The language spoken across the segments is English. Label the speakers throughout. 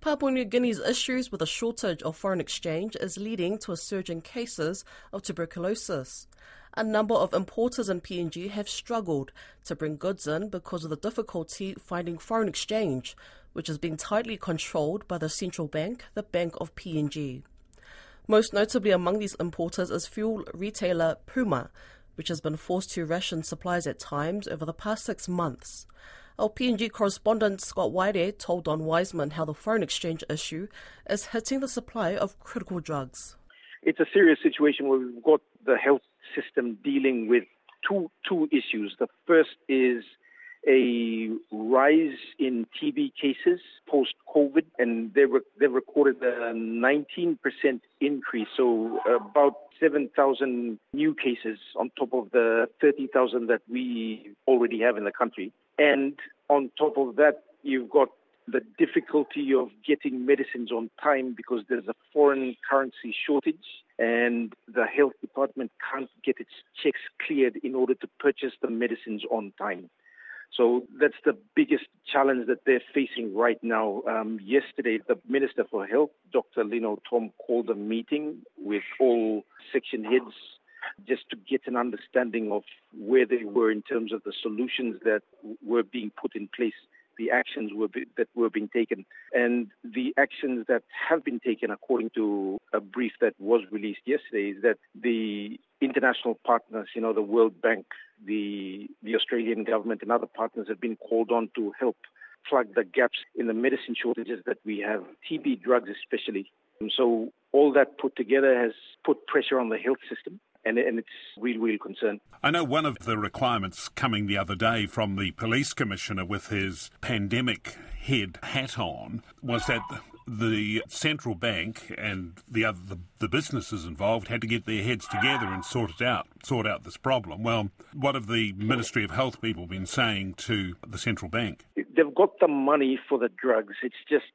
Speaker 1: Papua New Guinea's issues with a shortage of foreign exchange is leading to a surge in cases of tuberculosis. A number of importers in PNG have struggled to bring goods in because of the difficulty finding foreign exchange, which is being tightly controlled by the central bank, the Bank of PNG. Most notably among these importers is fuel retailer Puma, which has been forced to ration supplies at times over the past six months. Our PNG correspondent Scott Waide told Don Wiseman how the foreign exchange issue is hitting the supply of critical drugs.
Speaker 2: It's a serious situation where we've got the health system dealing with two two issues. The first is a rise in TB cases post COVID, and they re- they recorded a 19% increase, so about 7,000 new cases on top of the 30,000 that we already have in the country. And on top of that, you've got the difficulty of getting medicines on time because there's a foreign currency shortage and the health department can't get its checks cleared in order to purchase the medicines on time. So that's the biggest challenge that they're facing right now. Um, yesterday, the Minister for Health, Dr. Lino Tom, called a meeting with all section heads just to get an understanding of where they were in terms of the solutions that were being put in place, the actions were be, that were being taken, and the actions that have been taken, according to a brief that was released yesterday, is that the international partners, you know, the World Bank, the the Australian government, and other partners have been called on to help plug the gaps in the medicine shortages that we have, TB drugs especially. And so all that put together has put pressure on the health system and, and it's real, real concern.
Speaker 3: I know one of the requirements coming the other day from the police commissioner with his pandemic head hat on was that the central bank and the other the, the, businesses involved had to get their heads together and sort it out, sort out this problem. Well, what have the Ministry of Health people been saying to the central bank?
Speaker 2: They've got the money for the drugs. It's just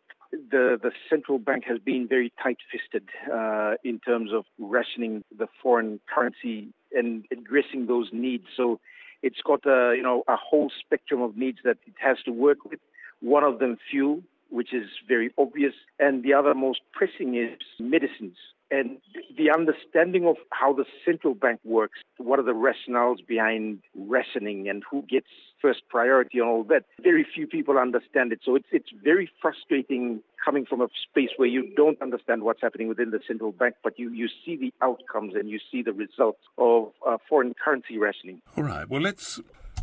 Speaker 2: the the central bank has been very tight-fisted uh, in terms of rationing the foreign currency and addressing those needs. So it's got a you know a whole spectrum of needs that it has to work with. One of them fuel, which is very obvious, and the other most pressing is medicines and the understanding of how the central bank works, what are the rationales behind rationing and who gets first priority and all that. Very few people understand it. So it's, it's very frustrating coming from a space where you don't understand what's happening within the central bank, but you, you see the outcomes and you see the results of uh, foreign currency rationing.
Speaker 3: All right. Well, let's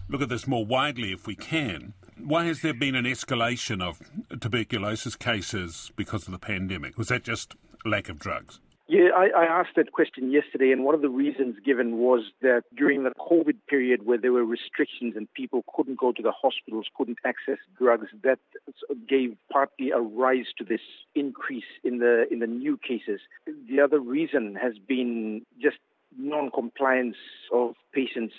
Speaker 3: look at this more widely if we can. Why has there been an escalation of tuberculosis cases because of the pandemic? Was that just lack of drugs?
Speaker 2: Yeah, I, I, asked that question yesterday, and one of the reasons given was that during the COVID period, where there were restrictions and people couldn't go to the hospitals, couldn't access drugs, that gave partly a rise to this increase in the in the new cases. The other reason has been just non-compliance of patients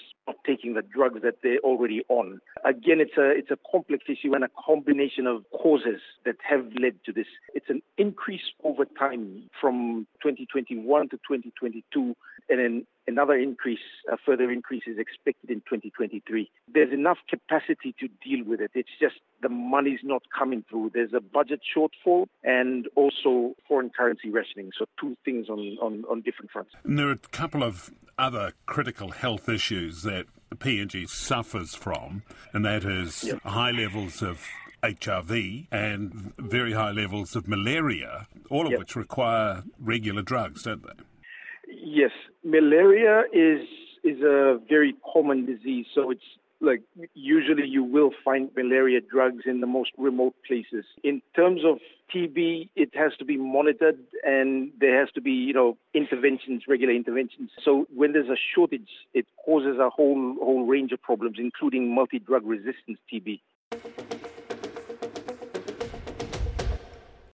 Speaker 2: taking the drugs that they're already on. Again, it's a it's a complex issue and a combination of causes that have led to this. It's an increase over time from 2021 to 2022, and then another increase, a further increase is expected in 2023. There's enough capacity to deal with it. It's just the money's not coming through. There's a budget shortfall and also foreign currency rationing. So two things on, on, on different fronts.
Speaker 3: And there are a couple of other critical health issues that PNG suffers from, and that is yep. high levels of HIV and very high levels of malaria, all of yep. which require regular drugs, don't they?
Speaker 2: Yes, malaria is is a very common disease. So it's like usually you will find malaria drugs in the most remote places. In terms of TB, it has to be monitored and there has to be, you know, interventions, regular interventions. So when there's a shortage, it causes a whole whole range of problems, including multi-drug resistance TB.